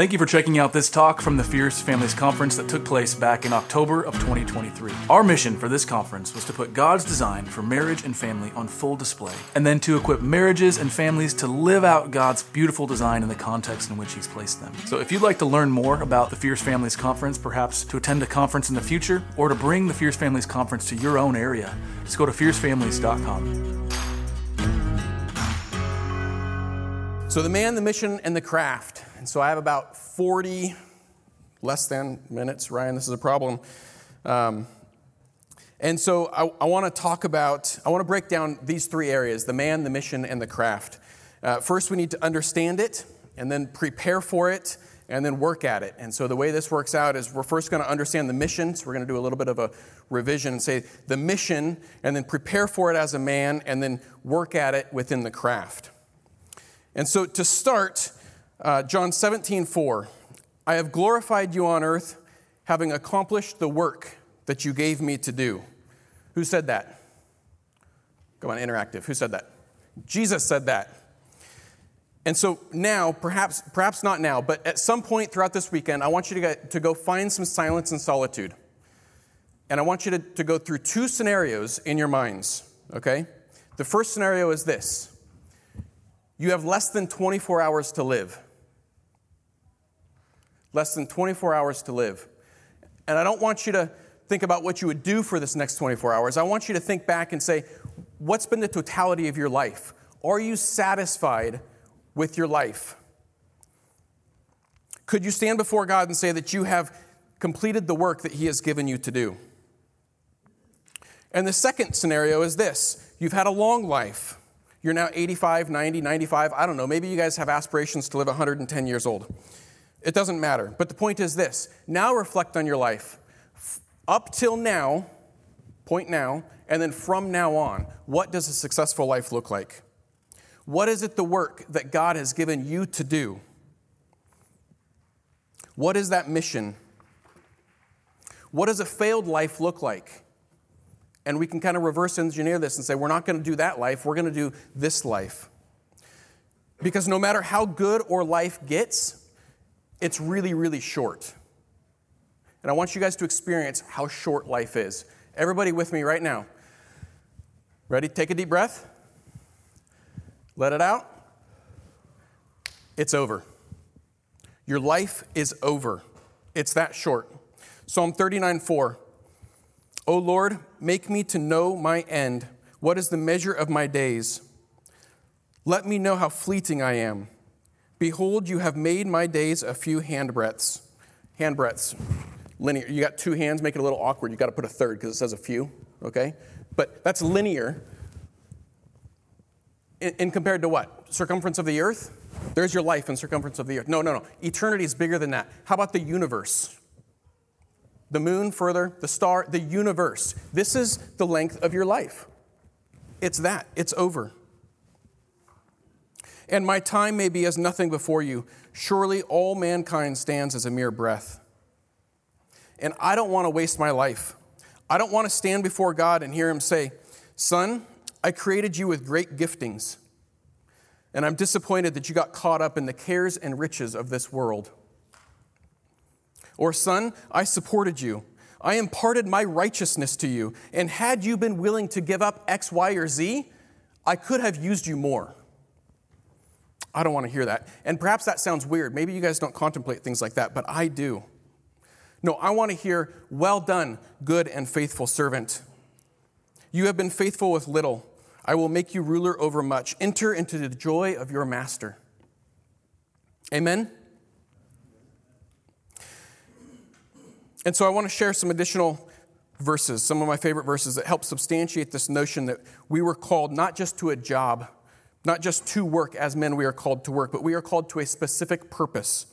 Thank you for checking out this talk from the Fierce Families Conference that took place back in October of 2023. Our mission for this conference was to put God's design for marriage and family on full display, and then to equip marriages and families to live out God's beautiful design in the context in which He's placed them. So if you'd like to learn more about the Fierce Families Conference, perhaps to attend a conference in the future, or to bring the Fierce Families Conference to your own area, just go to fiercefamilies.com. So, the man, the mission, and the craft. And so, I have about 40 less than minutes. Ryan, this is a problem. Um, and so, I, I want to talk about, I want to break down these three areas the man, the mission, and the craft. Uh, first, we need to understand it, and then prepare for it, and then work at it. And so, the way this works out is we're first going to understand the mission. So, we're going to do a little bit of a revision and say the mission, and then prepare for it as a man, and then work at it within the craft. And so to start, uh, John 17, 4, I have glorified you on earth, having accomplished the work that you gave me to do. Who said that? Go on, interactive. Who said that? Jesus said that. And so now, perhaps, perhaps not now, but at some point throughout this weekend, I want you to, get, to go find some silence and solitude. And I want you to, to go through two scenarios in your minds, okay? The first scenario is this you have less than 24 hours to live. Less than 24 hours to live. And I don't want you to think about what you would do for this next 24 hours. I want you to think back and say, what's been the totality of your life? Are you satisfied with your life? Could you stand before God and say that you have completed the work that He has given you to do? And the second scenario is this you've had a long life. You're now 85, 90, 95. I don't know. Maybe you guys have aspirations to live 110 years old. It doesn't matter. But the point is this now reflect on your life. Up till now, point now, and then from now on, what does a successful life look like? What is it the work that God has given you to do? What is that mission? What does a failed life look like? And we can kind of reverse engineer this and say, we're not going to do that life, we're going to do this life. Because no matter how good or life gets, it's really, really short. And I want you guys to experience how short life is. Everybody with me right now. Ready? Take a deep breath. Let it out. It's over. Your life is over. It's that short. Psalm 39 4. O Lord, make me to know my end. What is the measure of my days? Let me know how fleeting I am. Behold, you have made my days a few handbreadths. Handbreadths. Linear. You got two hands, make it a little awkward. You got to put a third because it says a few, okay? But that's linear. In, in, compared to what? Circumference of the earth? There's your life in circumference of the earth. No, no, no. Eternity is bigger than that. How about the universe? The moon further, the star, the universe. This is the length of your life. It's that, it's over. And my time may be as nothing before you. Surely all mankind stands as a mere breath. And I don't want to waste my life. I don't want to stand before God and hear Him say, Son, I created you with great giftings, and I'm disappointed that you got caught up in the cares and riches of this world. Or, son, I supported you. I imparted my righteousness to you. And had you been willing to give up X, Y, or Z, I could have used you more. I don't want to hear that. And perhaps that sounds weird. Maybe you guys don't contemplate things like that, but I do. No, I want to hear, well done, good and faithful servant. You have been faithful with little. I will make you ruler over much. Enter into the joy of your master. Amen? And so I want to share some additional verses, some of my favorite verses that help substantiate this notion that we were called not just to a job, not just to work as men, we are called to work, but we are called to a specific purpose.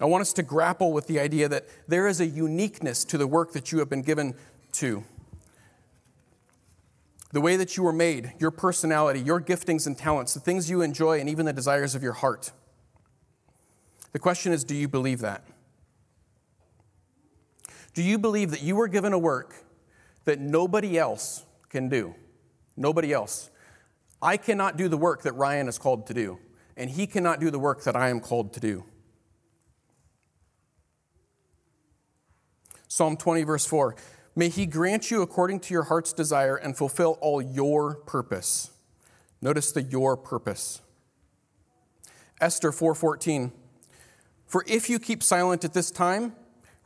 I want us to grapple with the idea that there is a uniqueness to the work that you have been given to. The way that you were made, your personality, your giftings and talents, the things you enjoy, and even the desires of your heart. The question is do you believe that? Do you believe that you were given a work that nobody else can do? Nobody else. I cannot do the work that Ryan is called to do, and he cannot do the work that I am called to do. Psalm 20, verse 4. May he grant you according to your heart's desire and fulfill all your purpose. Notice the your purpose. Esther 4:14. For if you keep silent at this time,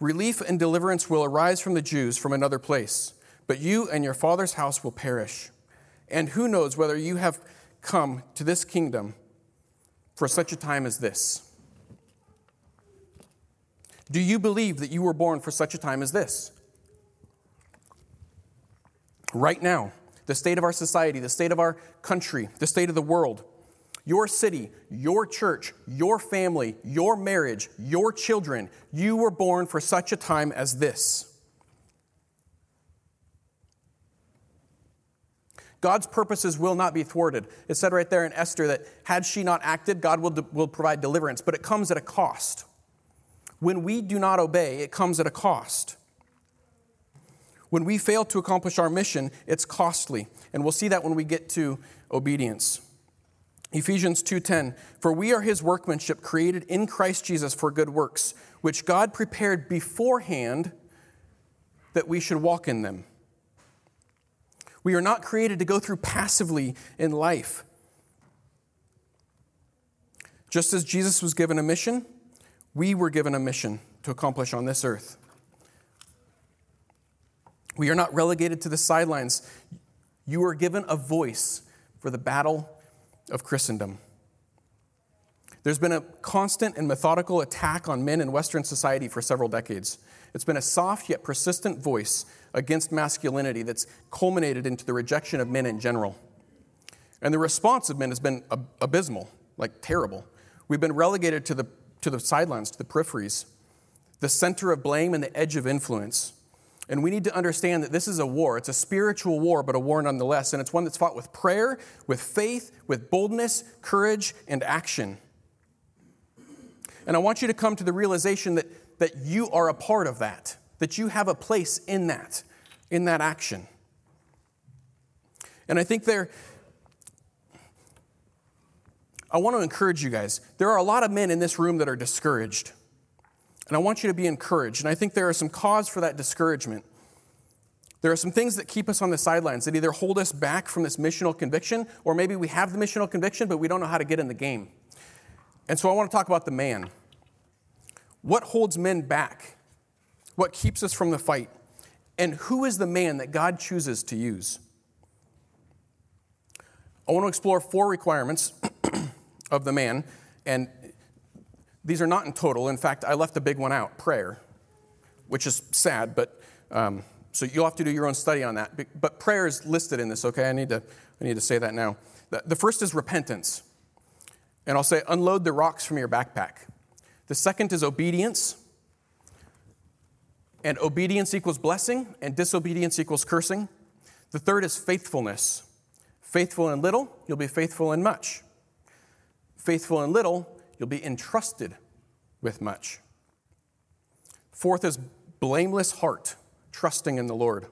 relief and deliverance will arise from the Jews from another place, but you and your father's house will perish. And who knows whether you have come to this kingdom for such a time as this? Do you believe that you were born for such a time as this? Right now, the state of our society, the state of our country, the state of the world, your city, your church, your family, your marriage, your children, you were born for such a time as this. God's purposes will not be thwarted. It said right there in Esther that had she not acted, God will, de- will provide deliverance, but it comes at a cost. When we do not obey, it comes at a cost. When we fail to accomplish our mission, it's costly. And we'll see that when we get to obedience. Ephesians 2:10 For we are his workmanship created in Christ Jesus for good works which God prepared beforehand that we should walk in them. We are not created to go through passively in life. Just as Jesus was given a mission, we were given a mission to accomplish on this earth. We are not relegated to the sidelines. You are given a voice for the battle of Christendom. There's been a constant and methodical attack on men in Western society for several decades. It's been a soft yet persistent voice against masculinity that's culminated into the rejection of men in general. And the response of men has been abysmal, like terrible. We've been relegated to the, to the sidelines, to the peripheries, the center of blame and the edge of influence. And we need to understand that this is a war. It's a spiritual war, but a war nonetheless. And it's one that's fought with prayer, with faith, with boldness, courage, and action. And I want you to come to the realization that, that you are a part of that, that you have a place in that, in that action. And I think there, I want to encourage you guys. There are a lot of men in this room that are discouraged. And I want you to be encouraged. And I think there are some cause for that discouragement. There are some things that keep us on the sidelines that either hold us back from this missional conviction, or maybe we have the missional conviction, but we don't know how to get in the game. And so I want to talk about the man. What holds men back? What keeps us from the fight? And who is the man that God chooses to use? I want to explore four requirements of the man, and these are not in total. In fact, I left the big one out prayer, which is sad, but um, so you'll have to do your own study on that. But prayer is listed in this, okay? I need to, I need to say that now. The first is repentance. And I'll say, unload the rocks from your backpack. The second is obedience. And obedience equals blessing, and disobedience equals cursing. The third is faithfulness. Faithful in little, you'll be faithful in much. Faithful in little, you'll be entrusted with much. Fourth is blameless heart, trusting in the Lord.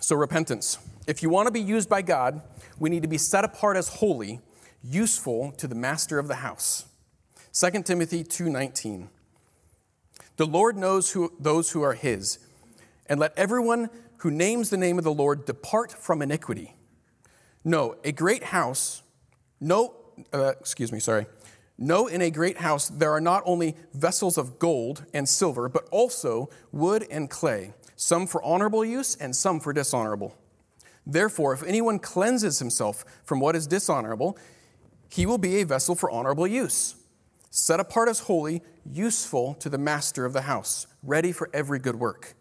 So, repentance. If you want to be used by God, we need to be set apart as holy, useful to the master of the house. 2 Timothy 2:19. The Lord knows who, those who are his, and let everyone who names the name of the Lord depart from iniquity. No, a great house no, uh, excuse me, sorry. No, in a great house there are not only vessels of gold and silver, but also wood and clay, some for honorable use and some for dishonorable. Therefore, if anyone cleanses himself from what is dishonorable, he will be a vessel for honorable use, set apart as holy, useful to the master of the house, ready for every good work.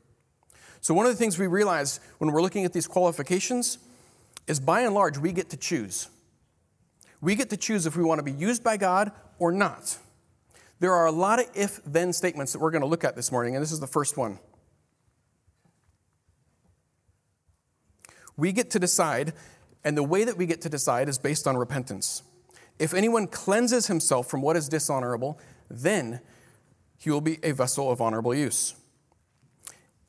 So, one of the things we realize when we're looking at these qualifications is by and large, we get to choose. We get to choose if we want to be used by God or not. There are a lot of if then statements that we're going to look at this morning, and this is the first one. We get to decide, and the way that we get to decide is based on repentance. If anyone cleanses himself from what is dishonorable, then he will be a vessel of honorable use.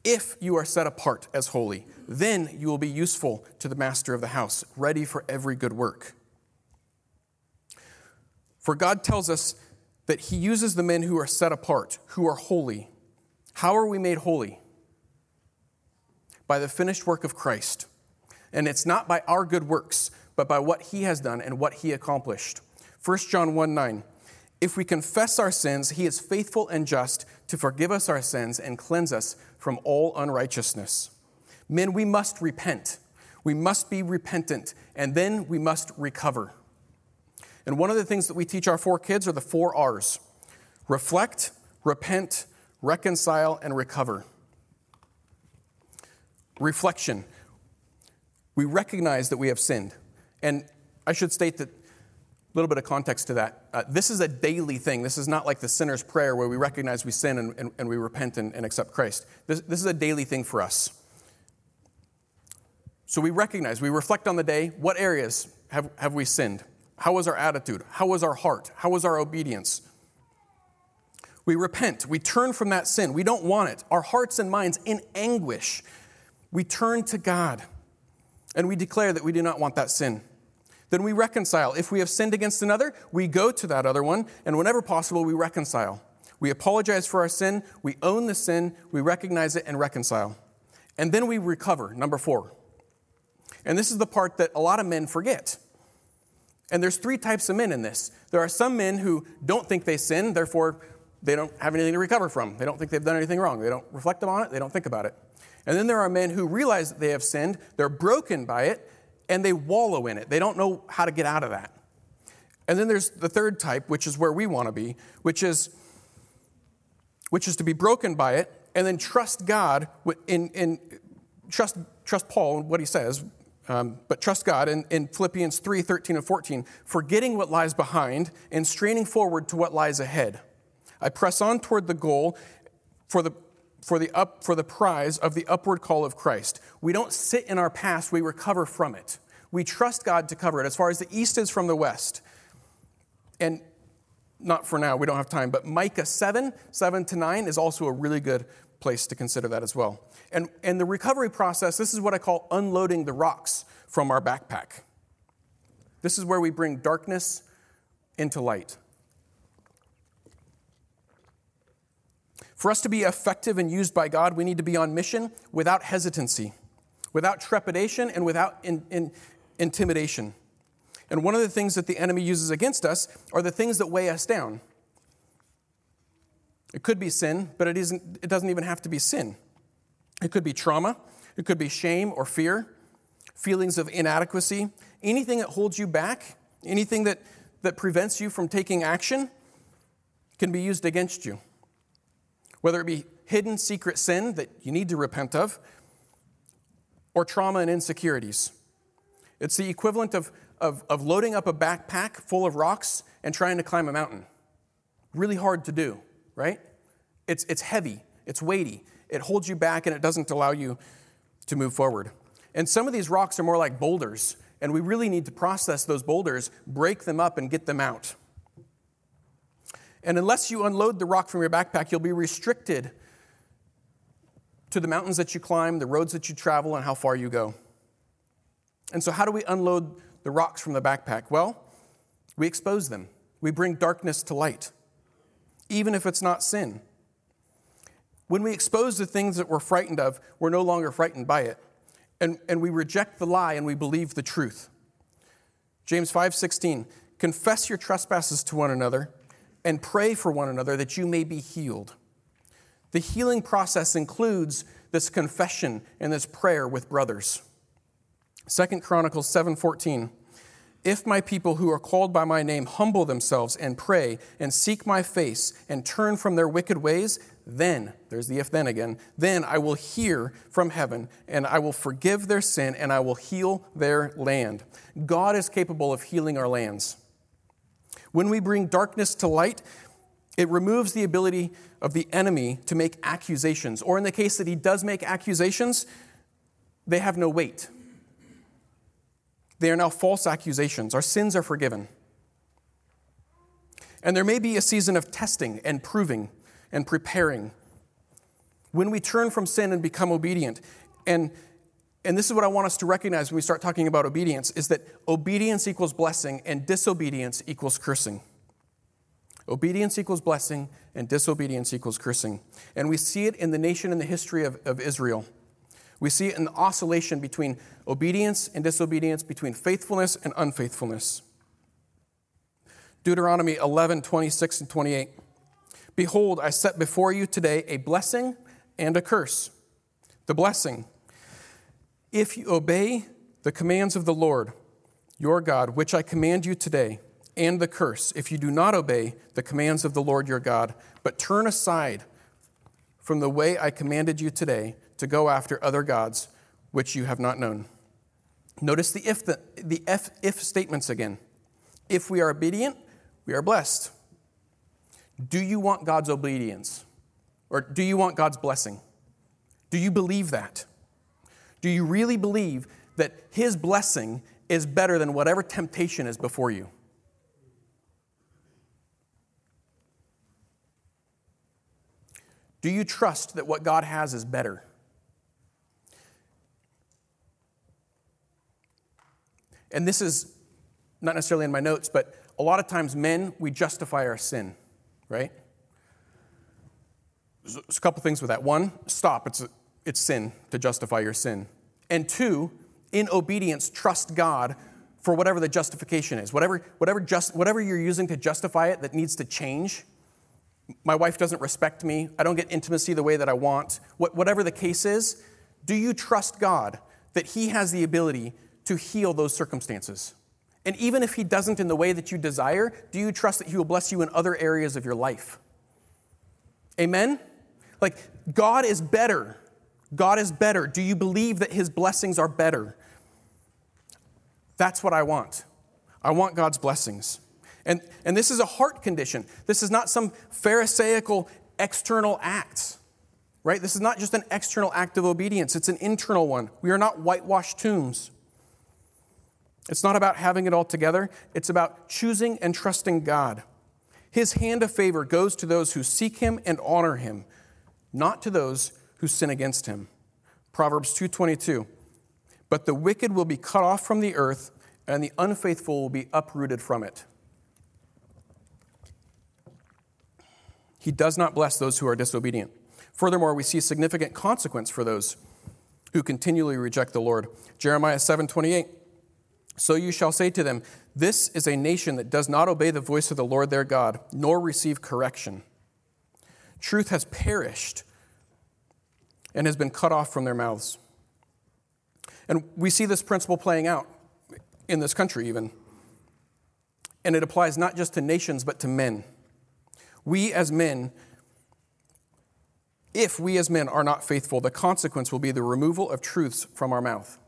If you are set apart as holy, then you will be useful to the master of the house, ready for every good work. For God tells us that he uses the men who are set apart, who are holy. How are we made holy? By the finished work of Christ. And it's not by our good works, but by what he has done and what he accomplished. 1 John 1 9. If we confess our sins, he is faithful and just to forgive us our sins and cleanse us from all unrighteousness. Men, we must repent. We must be repentant, and then we must recover. And one of the things that we teach our four kids are the four R's reflect, repent, reconcile, and recover. Reflection. We recognize that we have sinned. And I should state that a little bit of context to that. Uh, this is a daily thing. This is not like the sinner's prayer where we recognize we sin and, and, and we repent and, and accept Christ. This, this is a daily thing for us. So we recognize, we reflect on the day. What areas have, have we sinned? How was our attitude? How was our heart? How was our obedience? We repent. We turn from that sin. We don't want it. Our hearts and minds in anguish. We turn to God and we declare that we do not want that sin. Then we reconcile. If we have sinned against another, we go to that other one, and whenever possible, we reconcile. We apologize for our sin, we own the sin, we recognize it, and reconcile. And then we recover, number four. And this is the part that a lot of men forget. And there's three types of men in this. There are some men who don't think they sin, therefore they don't have anything to recover from. They don't think they've done anything wrong. They don't reflect on it, they don't think about it. And then there are men who realize that they have sinned, they're broken by it, and they wallow in it. They don't know how to get out of that. And then there's the third type, which is where we want to be, which is which is to be broken by it and then trust God in, in trust, trust Paul and what he says, um, but trust God in, in Philippians 3 13 and 14, forgetting what lies behind and straining forward to what lies ahead. I press on toward the goal for the, for, the up, for the prize of the upward call of Christ. We don't sit in our past, we recover from it. We trust God to cover it as far as the east is from the west. And not for now, we don't have time, but Micah 7 7 to 9 is also a really good place to consider that as well. And, and the recovery process, this is what I call unloading the rocks from our backpack. This is where we bring darkness into light. For us to be effective and used by God, we need to be on mission without hesitancy, without trepidation, and without in, in, intimidation. And one of the things that the enemy uses against us are the things that weigh us down. It could be sin, but it, isn't, it doesn't even have to be sin. It could be trauma, it could be shame or fear, feelings of inadequacy, anything that holds you back, anything that, that prevents you from taking action can be used against you. Whether it be hidden secret sin that you need to repent of, or trauma and insecurities. It's the equivalent of, of, of loading up a backpack full of rocks and trying to climb a mountain. Really hard to do, right? It's, it's heavy, it's weighty, it holds you back and it doesn't allow you to move forward. And some of these rocks are more like boulders, and we really need to process those boulders, break them up, and get them out. And unless you unload the rock from your backpack, you'll be restricted to the mountains that you climb, the roads that you travel, and how far you go. And so, how do we unload the rocks from the backpack? Well, we expose them, we bring darkness to light, even if it's not sin. When we expose the things that we're frightened of, we're no longer frightened by it. And, and we reject the lie and we believe the truth. James 5:16, confess your trespasses to one another and pray for one another that you may be healed. The healing process includes this confession and this prayer with brothers. Second Chronicles 7:14 if my people who are called by my name humble themselves and pray and seek my face and turn from their wicked ways, then, there's the if then again, then I will hear from heaven and I will forgive their sin and I will heal their land. God is capable of healing our lands. When we bring darkness to light, it removes the ability of the enemy to make accusations. Or in the case that he does make accusations, they have no weight. They are now false accusations. Our sins are forgiven. And there may be a season of testing and proving and preparing. When we turn from sin and become obedient, and, and this is what I want us to recognize when we start talking about obedience, is that obedience equals blessing and disobedience equals cursing. Obedience equals blessing, and disobedience equals cursing. And we see it in the nation and the history of, of Israel. We see it in the oscillation between obedience and disobedience, between faithfulness and unfaithfulness. Deuteronomy 11, 26 and 28. Behold, I set before you today a blessing and a curse. The blessing, if you obey the commands of the Lord your God, which I command you today, and the curse, if you do not obey the commands of the Lord your God, but turn aside from the way I commanded you today to go after other gods which you have not known. Notice the if, the, the if, if statements again. If we are obedient, we are blessed. Do you want God's obedience? Or do you want God's blessing? Do you believe that? Do you really believe that His blessing is better than whatever temptation is before you? Do you trust that what God has is better? And this is not necessarily in my notes, but a lot of times men, we justify our sin, right? There's a couple things with that. One, stop. It's, it's sin to justify your sin. And two, in obedience, trust God for whatever the justification is. Whatever, whatever, just, whatever you're using to justify it that needs to change, my wife doesn't respect me, I don't get intimacy the way that I want, what, whatever the case is, do you trust God that He has the ability to heal those circumstances? And even if He doesn't in the way that you desire, do you trust that He will bless you in other areas of your life? Amen? Like, God is better. God is better. Do you believe that His blessings are better? That's what I want. I want God's blessings. And, and this is a heart condition. This is not some Pharisaical external act, right? This is not just an external act of obedience, it's an internal one. We are not whitewashed tombs. It's not about having it all together, it's about choosing and trusting God. His hand of favor goes to those who seek him and honor him, not to those who sin against him. Proverbs 2:22. But the wicked will be cut off from the earth, and the unfaithful will be uprooted from it. He does not bless those who are disobedient. Furthermore, we see significant consequence for those who continually reject the Lord. Jeremiah 7:28 So you shall say to them, this is a nation that does not obey the voice of the Lord their God, nor receive correction. Truth has perished and has been cut off from their mouths. And we see this principle playing out in this country, even. And it applies not just to nations, but to men. We as men, if we as men are not faithful, the consequence will be the removal of truths from our mouth.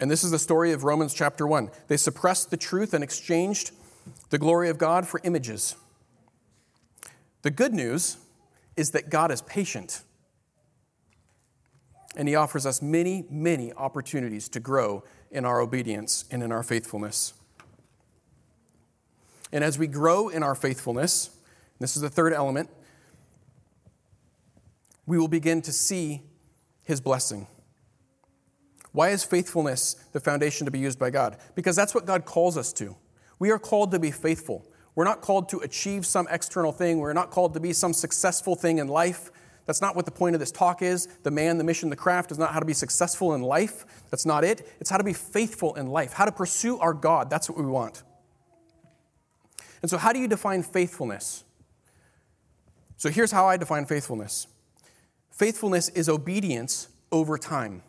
And this is the story of Romans chapter 1. They suppressed the truth and exchanged the glory of God for images. The good news is that God is patient. And He offers us many, many opportunities to grow in our obedience and in our faithfulness. And as we grow in our faithfulness, this is the third element, we will begin to see His blessing. Why is faithfulness the foundation to be used by God? Because that's what God calls us to. We are called to be faithful. We're not called to achieve some external thing. We're not called to be some successful thing in life. That's not what the point of this talk is. The man, the mission, the craft is not how to be successful in life. That's not it. It's how to be faithful in life, how to pursue our God. That's what we want. And so, how do you define faithfulness? So, here's how I define faithfulness faithfulness is obedience over time.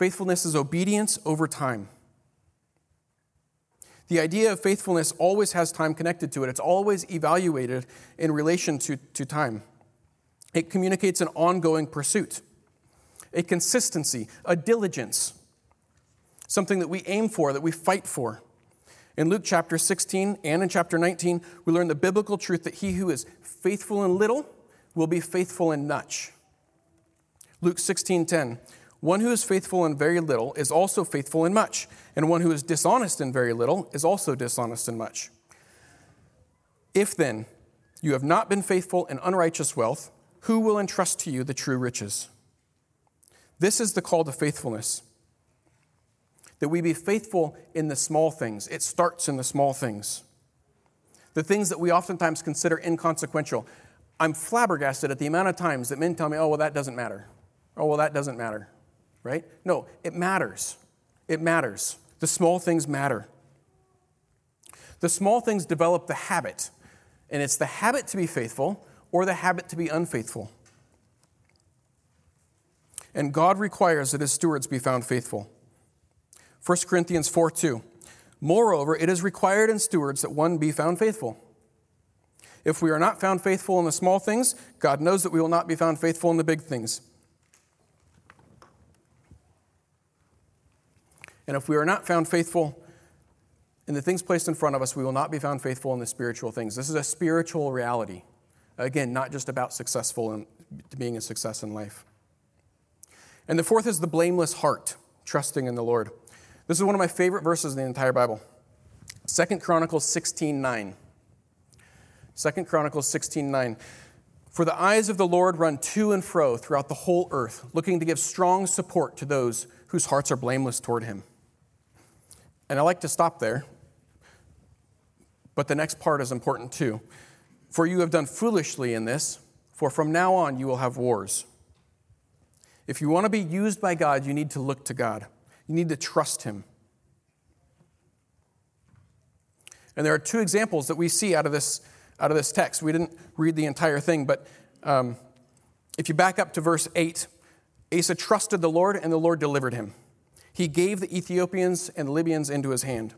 Faithfulness is obedience over time. The idea of faithfulness always has time connected to it, it's always evaluated in relation to, to time. It communicates an ongoing pursuit, a consistency, a diligence, something that we aim for, that we fight for. In Luke chapter 16 and in chapter 19, we learn the biblical truth that he who is faithful in little will be faithful in much. Luke 16:10 One who is faithful in very little is also faithful in much, and one who is dishonest in very little is also dishonest in much. If then you have not been faithful in unrighteous wealth, who will entrust to you the true riches? This is the call to faithfulness. That we be faithful in the small things. It starts in the small things. The things that we oftentimes consider inconsequential. I'm flabbergasted at the amount of times that men tell me, oh, well, that doesn't matter. Oh, well, that doesn't matter. Right? No, it matters. It matters. The small things matter. The small things develop the habit, and it's the habit to be faithful or the habit to be unfaithful. And God requires that his stewards be found faithful. 1 Corinthians 4 2. Moreover, it is required in stewards that one be found faithful. If we are not found faithful in the small things, God knows that we will not be found faithful in the big things. And if we are not found faithful in the things placed in front of us, we will not be found faithful in the spiritual things. This is a spiritual reality. Again, not just about successful and being a success in life. And the fourth is the blameless heart, trusting in the Lord. This is one of my favorite verses in the entire Bible. Second Chronicles 16 9. 2 Chronicles 16 9. For the eyes of the Lord run to and fro throughout the whole earth, looking to give strong support to those whose hearts are blameless toward him. And I like to stop there, but the next part is important too. For you have done foolishly in this, for from now on you will have wars. If you want to be used by God, you need to look to God. You need to trust Him. And there are two examples that we see out of this, out of this text. We didn't read the entire thing, but um, if you back up to verse 8, Asa trusted the Lord, and the Lord delivered him. He gave the Ethiopians and Libyans into his hand.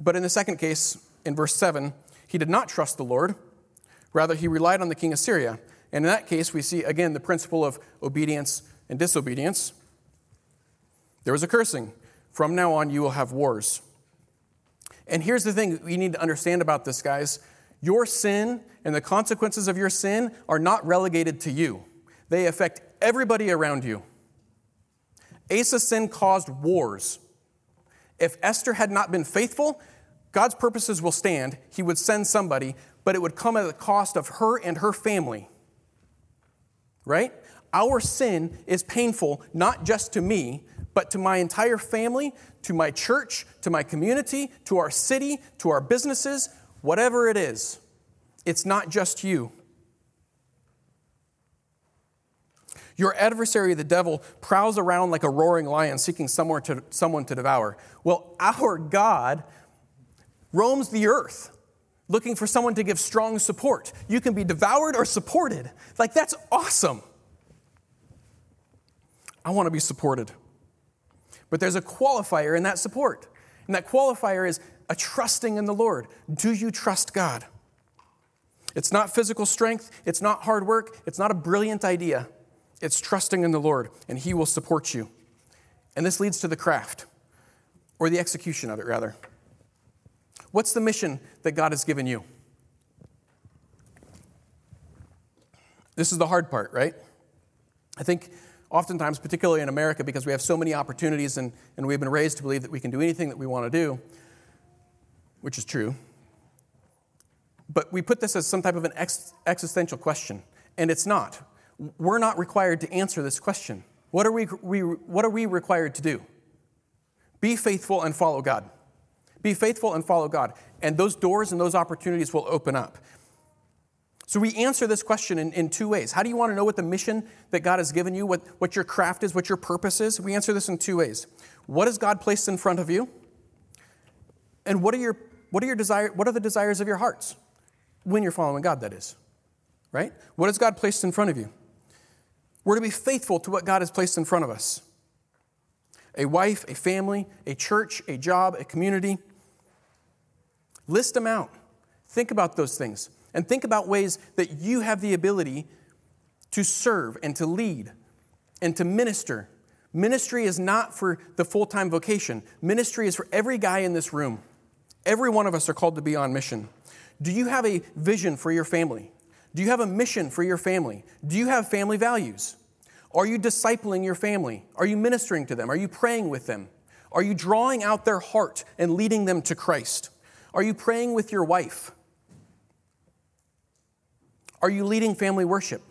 But in the second case, in verse 7, he did not trust the Lord. Rather, he relied on the king of Syria. And in that case, we see again the principle of obedience and disobedience. There was a cursing. From now on, you will have wars. And here's the thing we need to understand about this, guys. Your sin and the consequences of your sin are not relegated to you, they affect everybody around you. Asa's sin caused wars. If Esther had not been faithful, God's purposes will stand. He would send somebody, but it would come at the cost of her and her family. Right? Our sin is painful not just to me, but to my entire family, to my church, to my community, to our city, to our businesses, whatever it is. It's not just you. Your adversary, the devil, prowls around like a roaring lion seeking somewhere to, someone to devour. Well, our God roams the earth looking for someone to give strong support. You can be devoured or supported. Like, that's awesome. I want to be supported. But there's a qualifier in that support. And that qualifier is a trusting in the Lord. Do you trust God? It's not physical strength, it's not hard work, it's not a brilliant idea. It's trusting in the Lord, and He will support you. And this leads to the craft, or the execution of it, rather. What's the mission that God has given you? This is the hard part, right? I think oftentimes, particularly in America, because we have so many opportunities and, and we've been raised to believe that we can do anything that we want to do, which is true. But we put this as some type of an ex- existential question, and it's not. We're not required to answer this question. What are we, we, what are we required to do? Be faithful and follow God. Be faithful and follow God. And those doors and those opportunities will open up. So we answer this question in, in two ways. How do you want to know what the mission that God has given you, what, what your craft is, what your purpose is? We answer this in two ways. What has God placed in front of you? And what are your what are your desire, what are the desires of your hearts? When you're following God, that is. Right? What has God placed in front of you? We're to be faithful to what God has placed in front of us. A wife, a family, a church, a job, a community. List them out. Think about those things and think about ways that you have the ability to serve and to lead and to minister. Ministry is not for the full time vocation, ministry is for every guy in this room. Every one of us are called to be on mission. Do you have a vision for your family? Do you have a mission for your family? Do you have family values? Are you discipling your family? Are you ministering to them? Are you praying with them? Are you drawing out their heart and leading them to Christ? Are you praying with your wife? Are you leading family worship?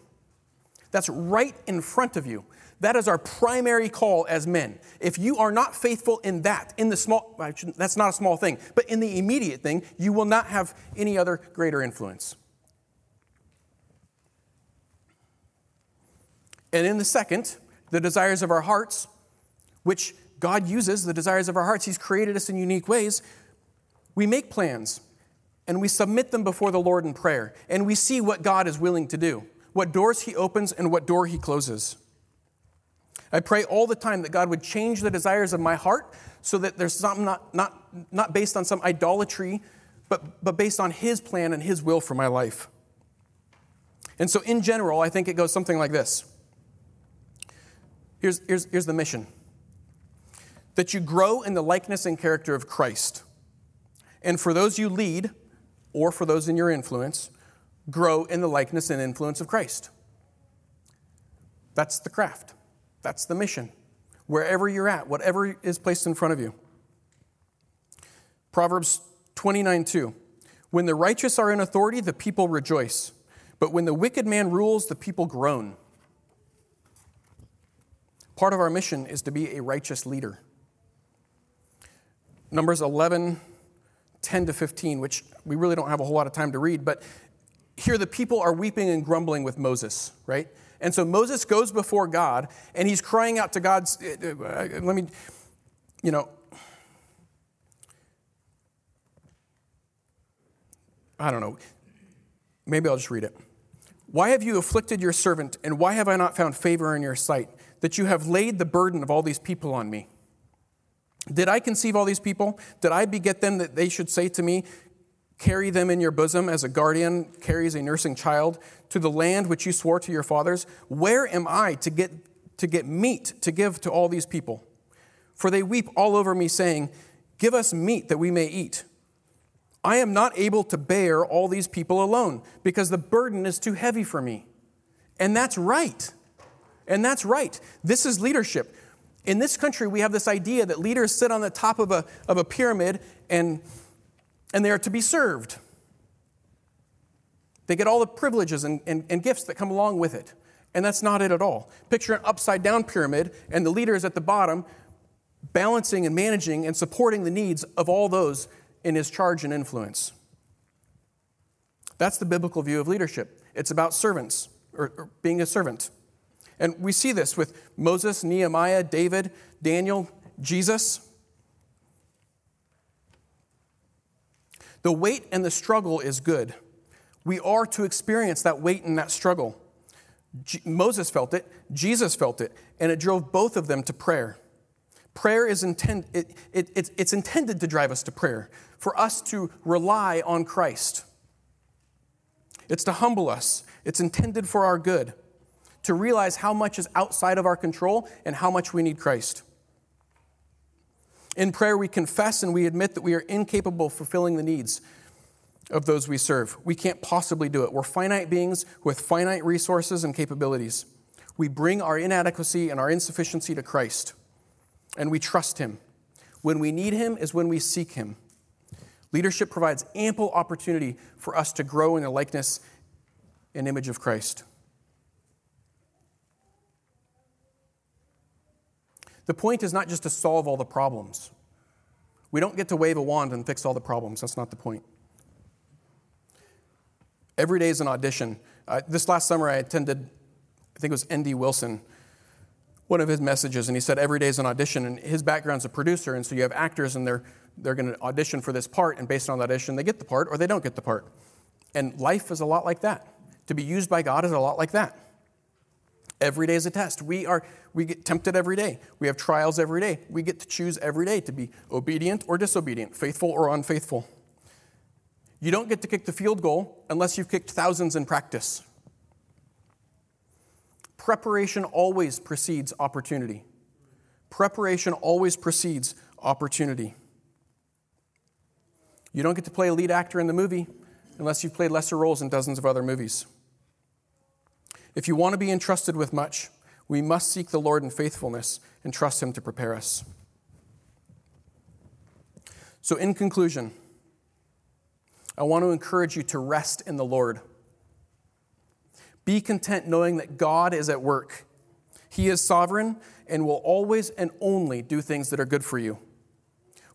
That's right in front of you. That is our primary call as men. If you are not faithful in that, in the small, that's not a small thing, but in the immediate thing, you will not have any other greater influence. And in the second, the desires of our hearts, which God uses, the desires of our hearts, He's created us in unique ways. We make plans and we submit them before the Lord in prayer, and we see what God is willing to do, what doors He opens and what door He closes. I pray all the time that God would change the desires of my heart so that there's something not, not, not based on some idolatry, but, but based on His plan and His will for my life. And so, in general, I think it goes something like this Here's, here's, here's the mission that you grow in the likeness and character of Christ. And for those you lead, or for those in your influence, grow in the likeness and influence of Christ. That's the craft. That's the mission. Wherever you're at, whatever is placed in front of you. Proverbs 29 2. When the righteous are in authority, the people rejoice. But when the wicked man rules, the people groan. Part of our mission is to be a righteous leader. Numbers 11, 10 to 15, which we really don't have a whole lot of time to read, but here the people are weeping and grumbling with Moses, right? And so Moses goes before God and he's crying out to God, uh, uh, let me, you know, I don't know. Maybe I'll just read it. Why have you afflicted your servant, and why have I not found favor in your sight? That you have laid the burden of all these people on me. Did I conceive all these people? Did I beget them that they should say to me, Carry them in your bosom as a guardian carries a nursing child to the land which you swore to your fathers? Where am I to get, to get meat to give to all these people? For they weep all over me, saying, Give us meat that we may eat. I am not able to bear all these people alone because the burden is too heavy for me. And that's right. And that's right. This is leadership. In this country, we have this idea that leaders sit on the top of a, of a pyramid and, and they are to be served. They get all the privileges and, and, and gifts that come along with it. And that's not it at all. Picture an upside down pyramid, and the leader is at the bottom, balancing and managing and supporting the needs of all those in his charge and influence. That's the biblical view of leadership. It's about servants, or, or being a servant. And we see this with Moses, Nehemiah, David, Daniel, Jesus. The weight and the struggle is good. We are to experience that weight and that struggle. Moses felt it, Jesus felt it, and it drove both of them to prayer. Prayer is intend, it, it, it, it's intended to drive us to prayer, for us to rely on Christ. It's to humble us, it's intended for our good to realize how much is outside of our control and how much we need Christ. In prayer, we confess and we admit that we are incapable of fulfilling the needs of those we serve. We can't possibly do it. We're finite beings with finite resources and capabilities. We bring our inadequacy and our insufficiency to Christ, and we trust Him. When we need Him is when we seek Him. Leadership provides ample opportunity for us to grow in the likeness and image of Christ. The point is not just to solve all the problems. We don't get to wave a wand and fix all the problems. That's not the point. Every day is an audition. Uh, this last summer, I attended, I think it was N.D. Wilson, one of his messages, and he said every day is an audition. And his background's a producer, and so you have actors, and they're, they're going to audition for this part, and based on the audition, they get the part or they don't get the part. And life is a lot like that. To be used by God is a lot like that. Every day is a test. We, are, we get tempted every day. We have trials every day. We get to choose every day to be obedient or disobedient, faithful or unfaithful. You don't get to kick the field goal unless you've kicked thousands in practice. Preparation always precedes opportunity. Preparation always precedes opportunity. You don't get to play a lead actor in the movie unless you've played lesser roles in dozens of other movies. If you want to be entrusted with much, we must seek the Lord in faithfulness and trust Him to prepare us. So, in conclusion, I want to encourage you to rest in the Lord. Be content knowing that God is at work. He is sovereign and will always and only do things that are good for you.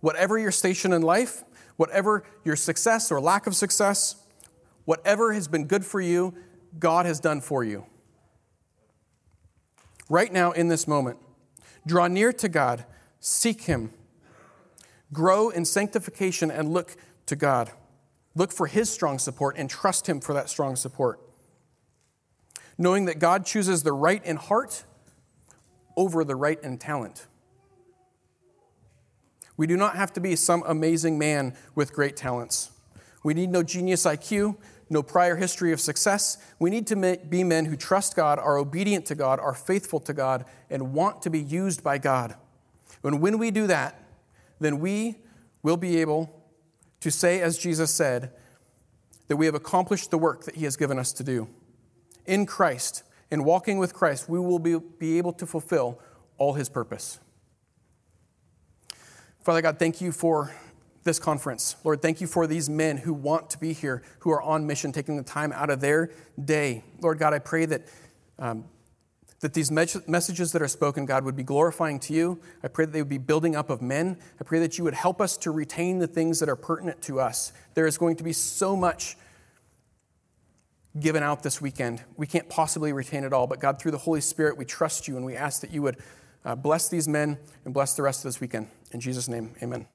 Whatever your station in life, whatever your success or lack of success, whatever has been good for you, God has done for you. Right now, in this moment, draw near to God, seek Him, grow in sanctification, and look to God. Look for His strong support and trust Him for that strong support. Knowing that God chooses the right in heart over the right in talent. We do not have to be some amazing man with great talents. We need no genius IQ, no prior history of success. We need to be men who trust God, are obedient to God, are faithful to God, and want to be used by God. And when we do that, then we will be able to say, as Jesus said, that we have accomplished the work that He has given us to do. In Christ, in walking with Christ, we will be, be able to fulfill all His purpose. Father God, thank you for this conference. Lord, thank you for these men who want to be here, who are on mission, taking the time out of their day. Lord God, I pray that, um, that these messages that are spoken, God, would be glorifying to you. I pray that they would be building up of men. I pray that you would help us to retain the things that are pertinent to us. There is going to be so much given out this weekend. We can't possibly retain it all, but God, through the Holy Spirit, we trust you and we ask that you would uh, bless these men and bless the rest of this weekend. In Jesus' name, amen.